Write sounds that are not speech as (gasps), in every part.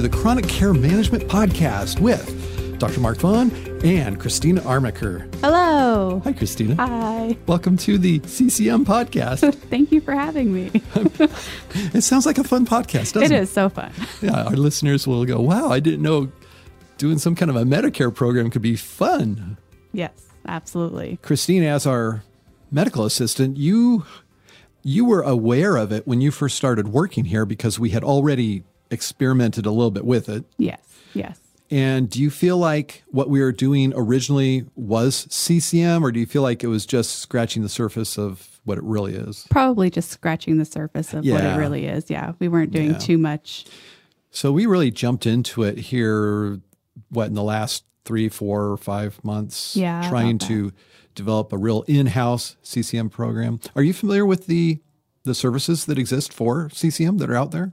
to the Chronic Care Management Podcast with Dr. Mark Vaughn and Christina Armaker. Hello. Hi, Christina. Hi. Welcome to the CCM podcast. (laughs) Thank you for having me. (laughs) it sounds like a fun podcast, doesn't it it? is so fun. Yeah, our listeners will go, wow, I didn't know doing some kind of a Medicare program could be fun. Yes, absolutely. Christina, as our medical assistant, you you were aware of it when you first started working here because we had already experimented a little bit with it. Yes, yes. And do you feel like what we were doing originally was CCM, or do you feel like it was just scratching the surface of what it really is? Probably just scratching the surface of what it really is. Yeah, we weren't doing Yeah. too much. So we really jumped into it here, what, in the last three, four, or five months? Yeah, Trying to develop a real in house CCM program. Are you familiar with the, the services that exist for CCM that are out there?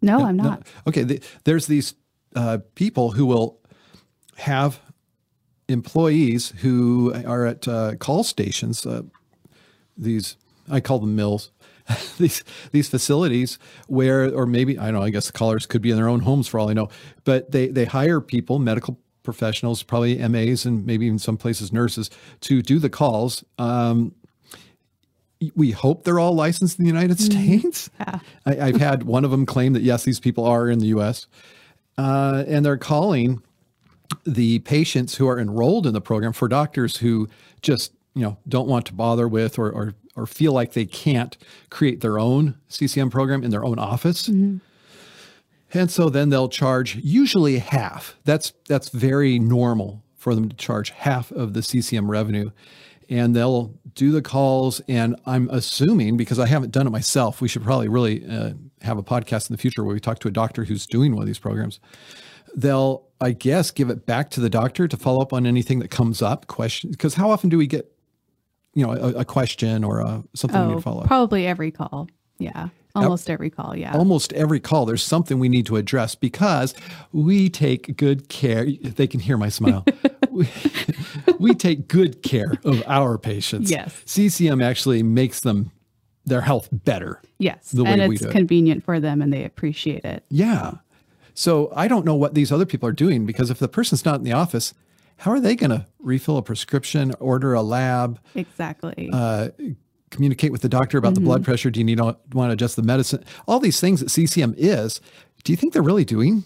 No, I'm No? not. Okay, the, there's these uh, people who will have employees who are at uh, call stations. Uh, these I call them mills. (laughs) these these facilities where, or maybe I don't know. I guess the callers could be in their own homes for all I know. But they they hire people, medical professionals, probably MAs, and maybe even some places nurses, to do the calls. Um, we hope they're all licensed in the United States. (laughs) Yeah. I, I've had one of them claim that yes, these people are in the U.S. Uh, and they're calling the patients who are enrolled in the program for doctors who just you know don't want to bother with or or, or feel like they can't create their own CCM program in their own office. And so then they'll charge usually half. That's that's very normal for them to charge half of the CCM revenue. And they'll do the calls. And I'm assuming, because I haven't done it myself, we should probably really uh, have a podcast in the future where we talk to a doctor who's doing one of these programs. They'll, I guess, give it back to the doctor to follow up on anything that comes up. Question, because how often do we get, you know, a, a question or a, something we need Oh, to follow up? probably every call. Yeah, almost every call. Yeah. almost every call there's something we need to address because we take good care they can hear my smile we, (laughs) (laughs) we take good care of our patients Yes. ccm actually makes them their health better yes, the way and we it's do it. convenient for them, and they appreciate it. yeah so i don't know what these other people are doing because if the person's not in the office how are they going to refill a prescription order a lab Exactly. uh, communicate with the doctor about the blood pressure. Do you need want to adjust the medicine? All these things that CCM is. Do you think they're really doing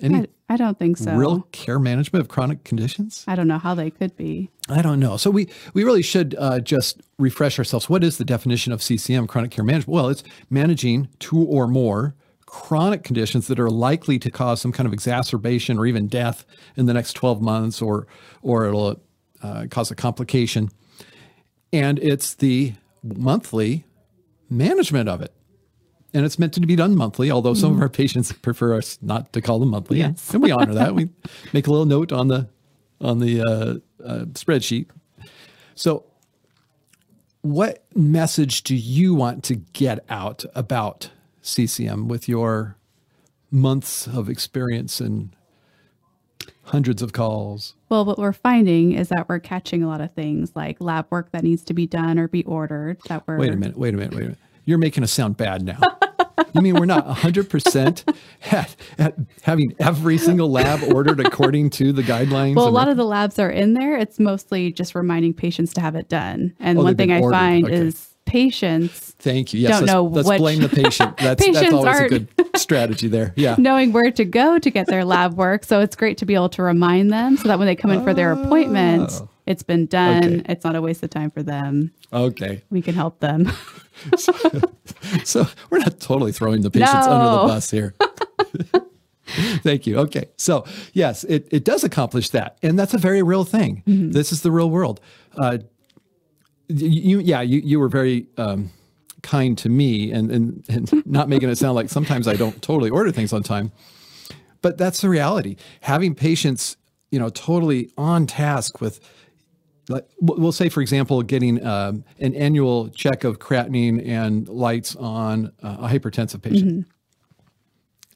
any I, I don't think so. real care management of chronic conditions? I don't know how they could be. I don't know. So we we really should uh, just refresh ourselves. What is the definition of CCM, chronic care management? Well, it's managing two or more chronic conditions that are likely to cause some kind of exacerbation or even death in the next 12 months, or or it'll uh, cause a complication. And it's the monthly management of it. And it's meant to be done monthly, although some of our patients prefer us not to call them monthly. and- Yes. And we honor that. (laughs) We make a little note on the on the uh, uh, spreadsheet. So, what message do you want to get out about CCM with your months of experience and hundreds of calls? Well, what we're finding is that we're catching a lot of things like lab work that needs to be done or be ordered. That we're Wait a minute, wait a minute, wait a minute. You're making us sound bad now. you mean we're not 100% at, at having every single lab ordered according to the guidelines? Well, a lot of the labs are in there. It's mostly just reminding patients to have it done. And Oh, one thing I ordered. find Okay. is patients Thank you. Yes, don't let's, know let's which- blame the patient. (laughs) That's, that's always a good strategy there. (laughs) Yeah. knowing where to go to get their lab work. So it's great to be able to remind them so that when they come in for their appointment, Oh. It's been done. Okay. It's not a waste of time for them. Okay. We can help them. (laughs) So we're not totally throwing the patients under the bus here. (laughs) Thank you. Okay. So, yes, it, it does accomplish that. And that's a very real thing. This is the real world. Uh, you, yeah, you, you were very um, kind to me and, and, and not making it sound like sometimes I don't totally order things on time. But that's the reality. Having patients, you know, totally on task with like we'll say, for example, getting um, an annual check of creatinine and lytes on uh, a hypertensive patient.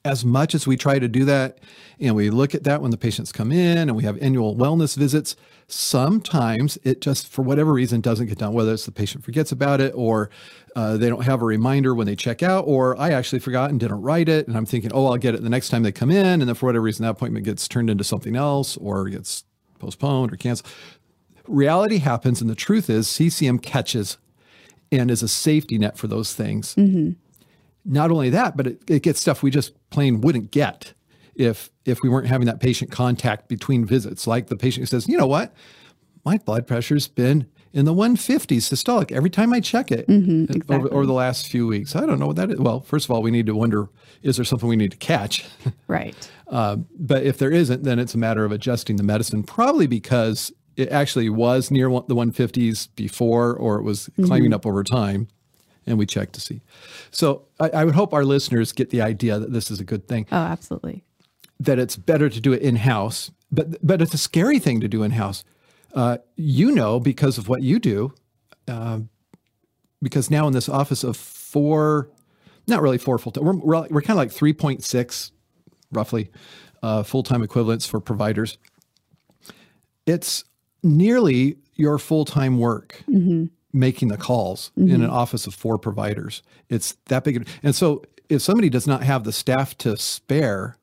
as much as we try to do that, and we look at that when the patients come in and we have annual wellness visits, sometimes it just, for whatever reason, doesn't get done, whether it's the patient forgets about it or uh, they don't have a reminder when they check out, or I actually forgot and didn't write it. And I'm thinking, oh, I'll get it the next time they come in. And then for whatever reason, that appointment gets turned into something else or gets postponed or canceled. Reality happens, and the truth is, CCM catches and is a safety net for those things. Mm-hmm. Not only that, but it, it gets stuff we just plain wouldn't get if if we weren't having that patient contact between visits. Like the patient who says, you know what, my blood pressure's been in the 150s systolic every time I check it mm-hmm, exactly. over, over, the last few weeks. I don't know what that is. Well, first of all, we need to wonder is there something we need to catch? Right. (laughs) uh, but if there isn't, then it's a matter of adjusting the medicine, probably because it actually was near the 150s before or it was climbing mm-hmm. up over time. And we checked to see. So I, I would hope our listeners get the idea that this is a good thing. Oh, absolutely. That it's better to do it in house, but but it's a scary thing to do in house uh, you know, because of what you do, uh, because now in this office of four, not really four full time, we're, we're, we're kind of like 3.6 roughly uh, full time equivalents for providers. It's nearly your full time work. Mm-hmm. Making the calls mm-hmm. in an office of four providers. It's that big. And so if somebody does not have the staff to spare,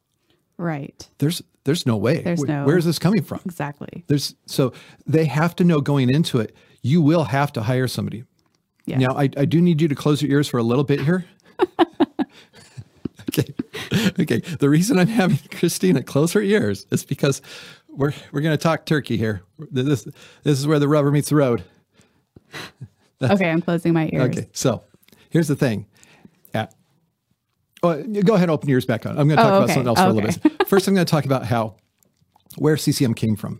right. There's there's no way. There's no. Where is this coming from? Exactly. There's so they have to know going into it. You will have to hire somebody. Yes. Now, I, I do need you to close your ears for a little bit here. (laughs) (laughs) okay. Okay. The reason I'm having Christina close her ears is because we're we're going to talk turkey here. This this is where the rubber meets the road. (laughs) okay, I'm closing my ears. Okay. So, here's the thing. Oh, go ahead and open yours back on. I'm going to talk oh, okay. about something else okay. for a little bit. First, I'm going to talk about how where CCM came from.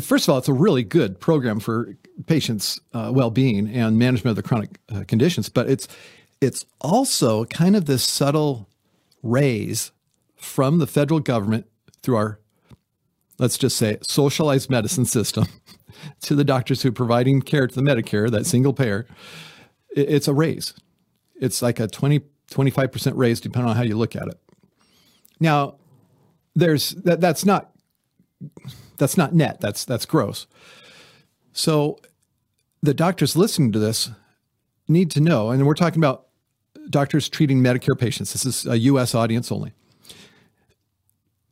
First of all, it's a really good program for patients' uh, well-being and management of the chronic uh, conditions, but it's it's also kind of this subtle raise from the federal government through our let's just say socialized medicine system (laughs) to the doctors who are providing care to the Medicare, that single payer. It's a raise. It's like a 20 25% raise depending on how you look at it. Now, there's that that's not that's not net. That's that's gross. So the doctors listening to this need to know, and we're talking about doctors treating Medicare patients. This is a US audience only.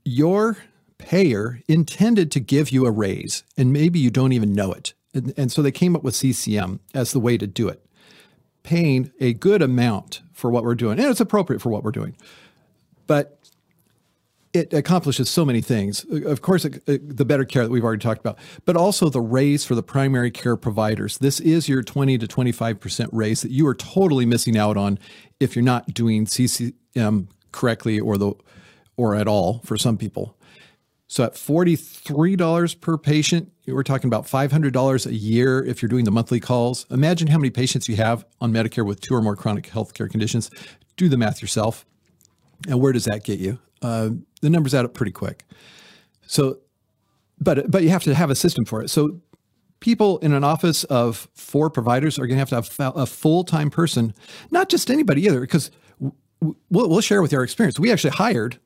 Your payer intended to give you a raise, and maybe you don't even know it. And, and so they came up with CCM as the way to do it paying a good amount for what we're doing, and it's appropriate for what we're doing. But it accomplishes so many things. Of course, it, it, the better care that we've already talked about, but also the raise for the primary care providers. This is your 20 to 25% raise that you are totally missing out on if you're not doing CCM correctly or the or at all for some people. So at $43 per patient, we're talking about $500 a year if you're doing the monthly calls. Imagine how many patients you have on Medicare with two or more chronic health care conditions. Do the math yourself. And where does that get you? Uh, the numbers add up pretty quick. So, but but you have to have a system for it. So, people in an office of four providers are going to have to have a full time person, not just anybody either, because we'll, we'll share with our experience. We actually hired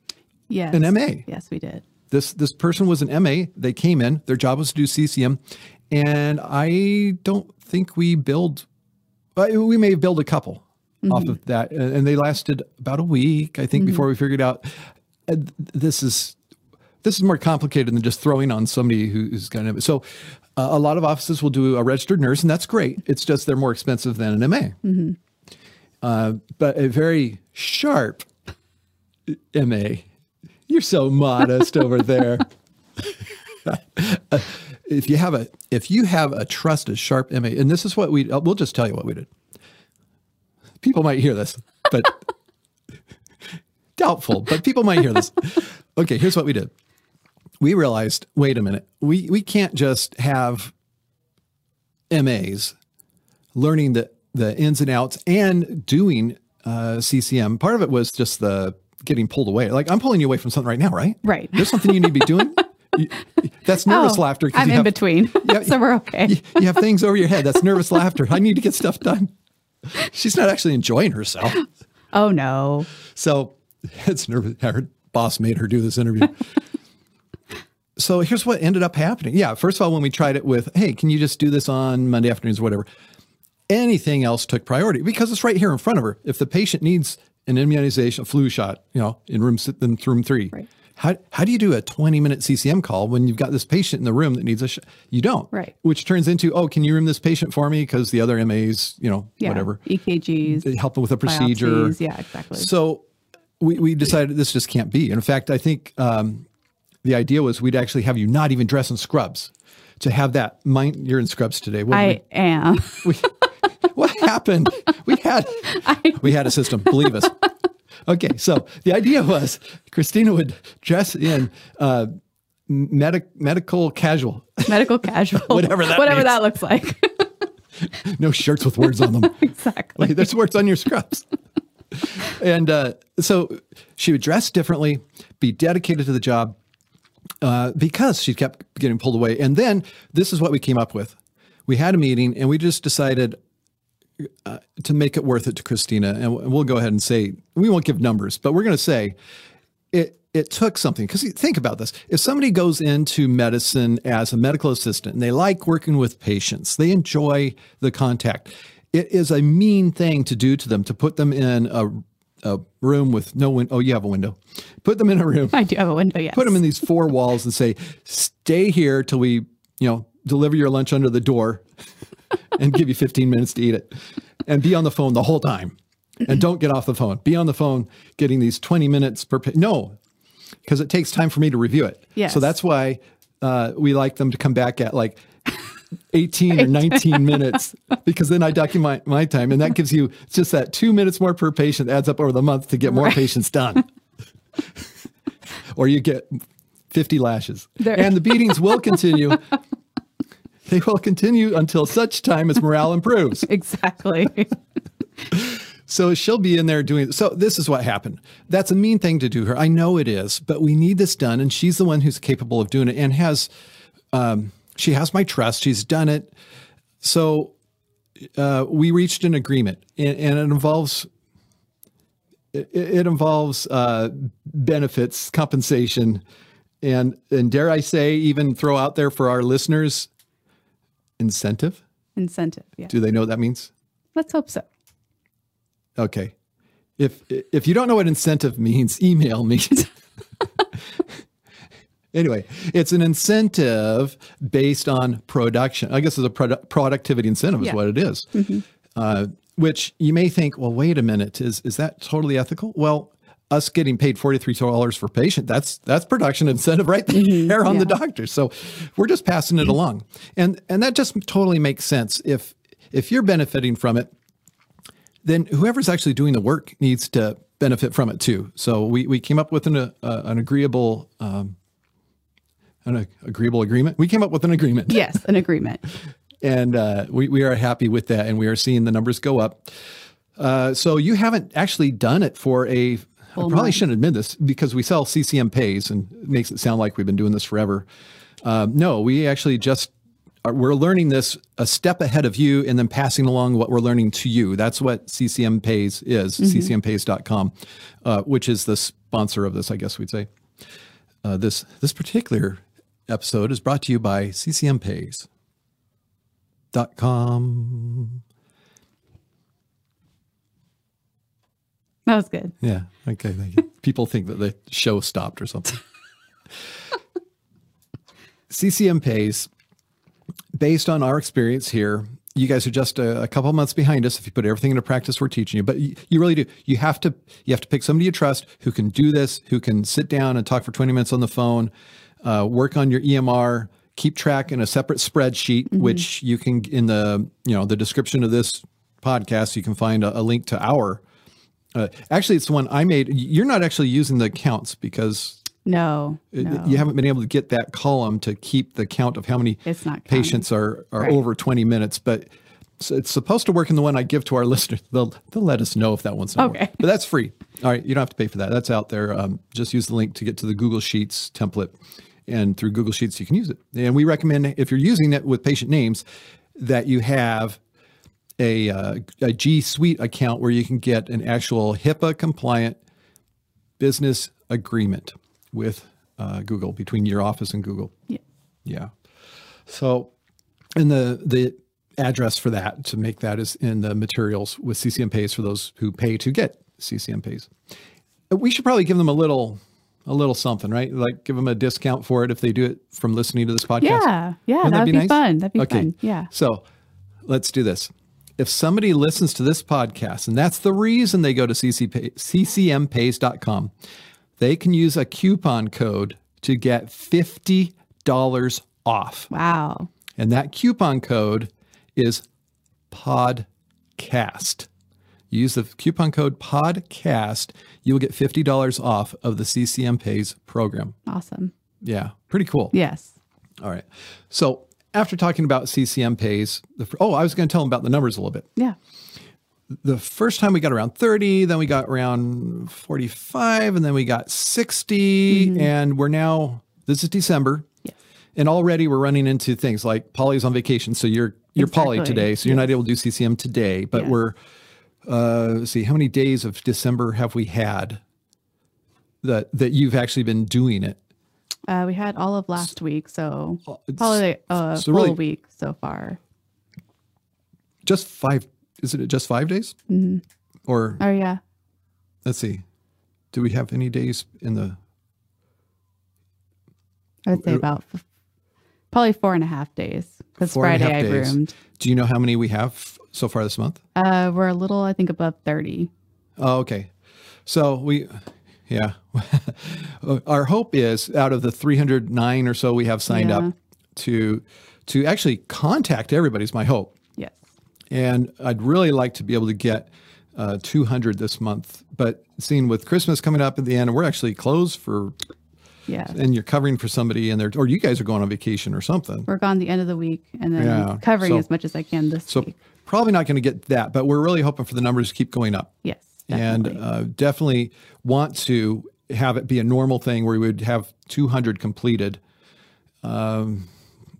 yes. an MA. Yes, we did. This this person was an MA. They came in. Their job was to do CCM, and I don't think we billed. But we may billed a couple mm-hmm. off of that, and they lasted about a week, I think, mm-hmm. before we figured out this is this is more complicated than just throwing on somebody who's kind of so. Uh, a lot of offices will do a registered nurse, and that's great. It's just they're more expensive than an MA. Mm-hmm. Uh, but a very sharp MA you're so modest over there. (laughs) if you have a if you have a trusted sharp MA, and this is what we uh, we'll just tell you what we did. People might hear this, but (laughs) doubtful, but people might hear this. Okay, here's what we did. We realized, wait a minute, we we can't just have MAs learning the the ins and outs and doing uh, CCM. Part of it was just the getting pulled away. Like I'm pulling you away from something right now, right? Right. There's something you need to be doing. (laughs) That's nervous oh, laughter. I'm in have, between, (laughs) yeah, (laughs) so we're okay. You, you have things over your head. That's nervous laughter. I need to get stuff done. She's not actually enjoying herself. (gasps) Oh no. So it's nervous. Her boss made her do this interview. so here's what ended up happening. Yeah, first of all, when we tried it with, hey, can you just do this on Monday afternoons or whatever? Anything else took priority because it's right here in front of her. If the patient needs an immunization, a flu shot, you know, in room in room three. Right. How, how do you do a 20 minute CCM call when you've got this patient in the room that needs a shot? You don't. Right. Which turns into, oh, can you room this patient for me? Because the other MAs, you know, Yeah. whatever, EKGs. help them with a procedure. biopsies. Yeah, exactly. So we, we decided this just can't be. And in fact, I think um, the idea was we'd actually have you not even dress in scrubs to have that. Mind, you're in scrubs today. What, I am. (laughs) we, what happened? (laughs) We had we had a system. Believe us. (laughs) Okay, so the idea was Christina would dress in uh, medic, medical casual, Medical (laughs) casual. Whatever that Whatever means. that looks like. no shirts with words on them. exactly. Like, there's words on your scrubs. and uh, so she would dress differently, be dedicated to the job uh, because she kept getting pulled away. And then this is what we came up with. We had a meeting and we just decided uh, to make it worth it to Christina. And we'll go ahead and say, we won't give numbers, but we're going to say it, it took something. Because think about this if somebody goes into medicine as a medical assistant and they like working with patients, they enjoy the contact, it is a mean thing to do to them to put them in a, a room with no window. Oh, you have a window. Put them in a room, (laughs) I do have a window, yes. put them in these four walls and say, stay here till we, you know, deliver your lunch under the door (laughs) and give you 15 minutes to eat it and be on the phone the whole time and don't get off the phone. Be on the phone getting these 20 minutes per No, because it takes time for me to review it. Yes. So that's why uh, we like them to come back at like 18 or (laughs) 19 minutes because then I document my time and that gives you just that two minutes more per patient adds up over the month to get more Right. patients done. (laughs) or you get 50 lashes. There- And the beatings will continue. They will continue until such time as morale (laughs) improves. Exactly. (laughs) So she'll be in there doing. So this is what happened. That's a mean thing to do her. I know it is, but we need this done, and she's the one who's capable of doing it, and has. Um, she has my trust. She's done it. So uh, we reached an agreement, and, and it involves. It, it involves uh, benefits, compensation, and and dare I say, even throw out there for our listeners, incentive. Incentive. Yeah. Do they know what that means? Let's hope so. Okay. If if you don't know what incentive means, (laughs) email me. (laughs) anyway, it's an incentive based on production. I guess it's a produ- productivity incentive is Yeah. what it is. Uh, which you may think, well, wait a minute, is is that totally ethical? Well, us getting paid forty three dollars per patient, that's that's production incentive right there on the doctor. So we're just passing it along, and and that just totally makes sense. If if you're benefiting from it, then whoever's actually doing the work needs to benefit from it too. So we, we came up with an, uh, an agreeable um, an agreeable agreement. We came up with an agreement, Yes, an agreement. (laughs) and uh, we we are happy with that, and we are seeing the numbers go up. Uh, so you haven't actually done it for a. I probably shouldn't admit this because we sell CCM pays and it makes it sound like we've been doing this forever. Um, no, we actually just are, we're learning this a step ahead of you and then passing along what we're learning to you. That's what CCM pays is, ccmpays.com, uh, which is the sponsor of this, I guess we'd say. Uh, this this particular episode is brought to you by ccmpays.com. That was good. Yeah. Okay. Thank you. (laughs) People think that the show stopped or something. CCM pays based on our experience here. You guys are just a, a couple months behind us if you put everything into practice we're teaching you. But you, you really do. You have to you have to pick somebody you trust who can do this, who can sit down and talk for 20 minutes on the phone, uh, work on your EMR, keep track in a separate spreadsheet, which you can in the you know the description of this podcast you can find a, a link to our uh, actually, it's the one I made. You're not actually using the counts because No, no. you haven't been able to get that column to keep the count of how many patients are, are Right. over 20 minutes. But it's supposed to work in the one I give to our (laughs) listeners. They'll, they'll let us know if that one's not Okay. working. But that's free. All right. You don't have to pay for that. That's out there. Um, just use the link to get to the Google Sheets template. And through Google Sheets, you can use it. And we recommend if you're using it with patient names that you have a, uh, a G Suite account where you can get an actual HIPAA compliant business agreement with uh, Google between your office and Google. Yeah. Yeah. So, and the the address for that to make that is in the materials with CCM pays for those who pay to get CCM pays. We should probably give them a little a little something, right? Like give them a discount for it if they do it from listening to this podcast. Yeah. Yeah. Wouldn't That would be, nice? fun. That'd be Okay. fun. Yeah. So let's do this. If somebody listens to this podcast, and that's the reason they go to CC pay, ccmpays.com, they can use a coupon code to get $50 off. Wow. And that coupon code is podcast. Use the coupon code podcast. You'll get $50 off of the CCM Pays program. Awesome. Yeah, pretty cool. Yes. All right. So after talking about CCM pays, the, oh, I was going to tell them about the numbers a little bit. Yeah. The first time we got around 30, then we got around 45, and then we got 60, and we're now, this is December. Yes. And already we're running into things like Polly's on vacation. So you're, you're Polly today. So you're not able to do CCM today, but Yes. we're, uh, let's see, how many days of December have we had that, that you've actually been doing it? Uh, we had all of last week, so it's- probably a so full really- week so far. Just five, isn't it just five days? Mm-hmm. Or Oh yeah. let's see. Do we have any days in the I would say about f- probably four and a half days because Four and a Friday I days. Do you know how many we have so far this month? Uh, we're a little, I think, above thirty. Oh, okay. So we, yeah. (laughs) Our hope is out of the 309 or so we have signed Yeah. up to to actually contact everybody is my hope. Yes. And I'd really like to be able to get uh, 200 this month. But seeing with Christmas coming up at the end, and we're actually closed for, Yeah. and you're covering for somebody, and they're, or you guys are going on vacation or something. We're gone the end of the week and then Yeah, covering so- as much as I can this So week. probably not going to get that, but we're really hoping for the numbers to keep going up. Yes. and uh, definitely want to have it be a normal thing where we would have 200 completed. Um,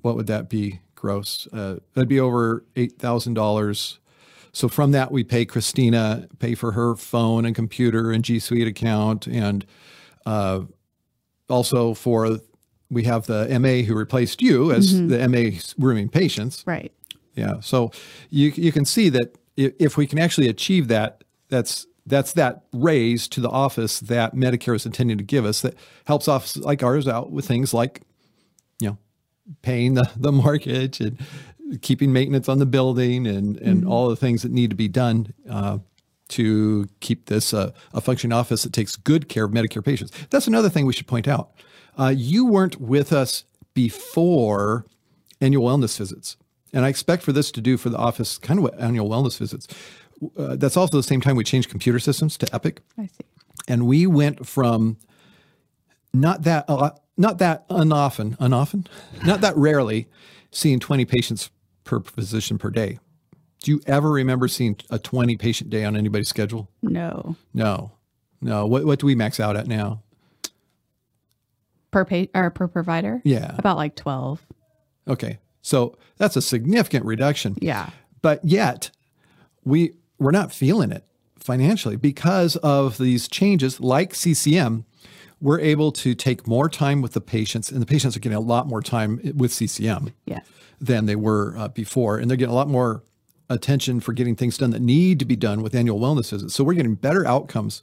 what would that be gross? Uh, that'd be over $8,000. So from that, we pay Christina, pay for her phone and computer and G Suite account. And uh, also for, we have the MA who replaced you as the MA rooming patients. right. Yeah. So you you can see that if we can actually achieve that, that's that's that raise to the office that Medicare is intending to give us that helps offices like ours out with things like, you know, paying the, the mortgage and keeping maintenance on the building and, and all the things that need to be done uh, to keep this uh, a functioning office that takes good care of Medicare patients. That's another thing we should point out. Uh, you weren't with us before annual wellness visits. And I expect for this to do for the office kind of what annual wellness visits. Uh, that's also the same time we changed computer systems to Epic I see. and we went from not that uh, not that unoften unoften not that rarely seeing 20 patients per physician per day do you ever remember seeing a 20 patient day on anybody's schedule No. no no what, what do we max out at now Per pay or per provider? yeah About like 12. okay so that's a significant reduction Yeah. but yet we we're not feeling it financially because of these changes like CCM we're able to take more time with the patients and the patients are getting a lot more time with CCM Yes. than they were uh, before and they're getting a lot more attention for getting things done that need to be done with annual wellness visits so we're getting better outcomes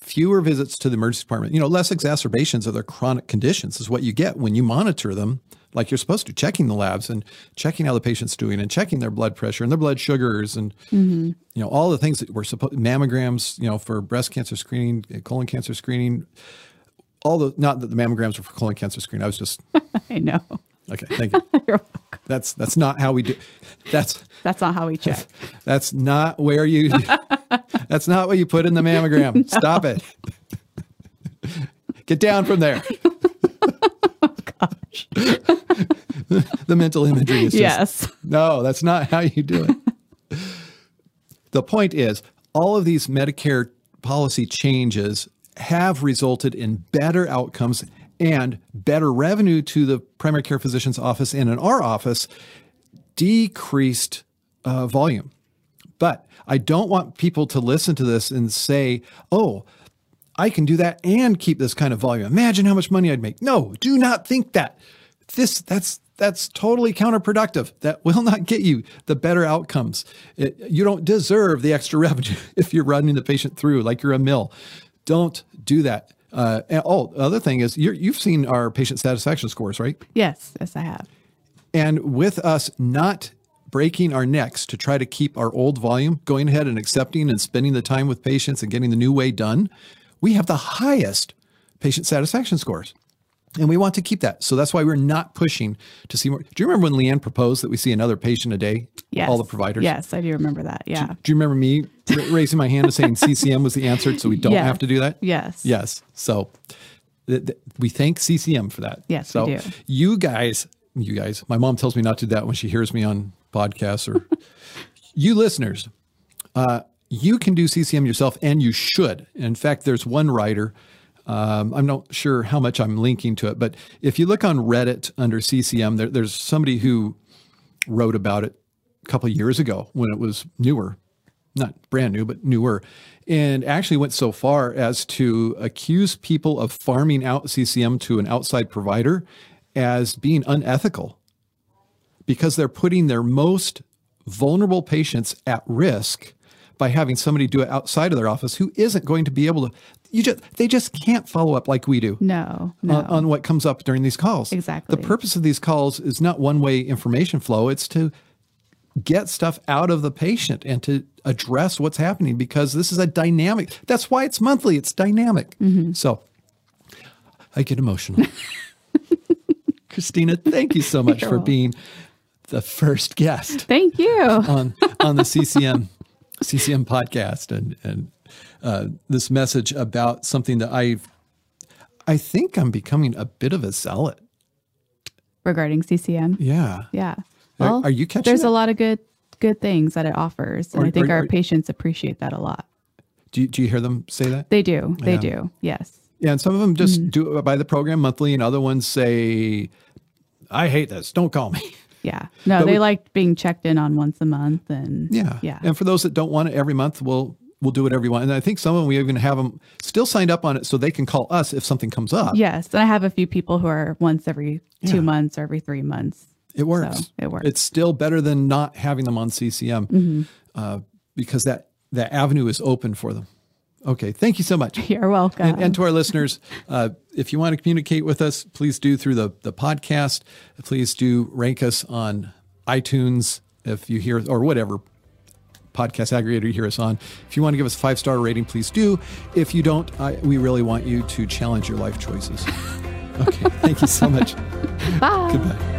fewer visits to the emergency department. You know less exacerbations of their chronic conditions is what you get when you monitor them like you're supposed to checking the labs and checking how the patient's doing and checking their blood pressure and their blood sugars and mm-hmm. you know all the things that we're supposed mammograms you know for breast cancer screening colon cancer screening. All the not that the mammograms are for colon cancer screening i was just (laughs) I know. Okay thank you (laughs) You're welcome. that's that's not how we do that's That's not how we check. (laughs) that's not where you (laughs) that's not what you put in the mammogram stop it get down from there oh, gosh. the mental imagery is just yes. no that's not how you do it the point is all of these medicare policy changes have resulted in better outcomes and better revenue to the primary care physician's office and in our office decreased uh, volume. But I don't want people to listen to this and say, oh, I can do that and keep this kind of volume. Imagine how much money I'd make. No, do not think that. This that's that's totally counterproductive. That will (laughs) not get you the better outcomes. It, you don't deserve the extra (laughs) revenue if you're running the patient through like you're a mill. Don't do that. Uh, and, oh, the other thing is you you've seen our patient satisfaction scores, right? Yes, yes, I have. And with us not breaking our necks to try to keep our old volume, going ahead and accepting and spending the time with patients and getting the new way done, we have the highest patient satisfaction scores. And we want to keep that. So that's why we're not pushing to see more. Do you remember when Leanne proposed that we see another patient a day? Yes. All the providers? Yes, I do remember that. Yeah. Do, do you remember me ra- raising my hand and saying (laughs) CCM was the answer so we don't Yes. have to do that? Yes. Yes. So th- th- we thank CCM for that. Yes, so you guys, you guys, my mom tells me not to do that when she hears me on podcasts or (laughs) you listeners, uh, you can do CCM yourself and you should. In fact, there's one writer. Um, I'm not sure how much I'm linking to it, but if you look on Reddit under CCM, there, there's somebody who wrote about it a couple years ago when it was newer, not brand new, but newer, and actually went so far as to accuse people of farming out CCM to an outside provider as being unethical because they're putting their most vulnerable patients at risk by having somebody do it outside of their office who isn't going to be able to you just they just can't follow up like we do No, no. on, on what comes up during these calls. Exactly. The purpose of these calls is not one way information flow, it's to get stuff out of the patient and to address what's happening because this is a dynamic. That's why it's monthly, it's dynamic. Mm-hmm. So I get emotional. (laughs) Christina, thank you so much You're for welcome. being the first guest Thank you. on on the CCM CCM podcast and and uh, this message about something that I I think I'm becoming a bit of a zealot. Regarding CCM. Yeah. Yeah. Are- Well, are you catching There's it? a lot of good good things that it offers, and Are- I think are- our are- patients appreciate that a lot. Do you, do you hear them say that? They do. They Yeah. do. Yes. Yeah, and some of them just Mm-hmm. do it by the program monthly, and other ones say, "I hate this. Don't call me." (laughs) Yeah. No, But they we- like being checked in on once a month, and Yeah. yeah. And for those that don't want it every month, we'll we'll do whatever every want. And I think some of them we even have them still signed up on it so they can call us if something comes up. Yes, and I have a few people who are once every two Yeah. months or every three months. It works. So, it works. It's still better than not having them on CCM Mm-hmm. uh, because that that avenue is open for them. Okay, thank you so much. (laughs) You're welcome. And, and to our listeners, uh, if you want to communicate with us, please do through the, the podcast. Please do rank us on iTunes if you hear, or whatever podcast aggregator you hear us on. If you want to give us a five star rating, please do. If you don't, I, we really want you to challenge your life choices. (laughs) Okay, thank you so much. Bye. Goodbye.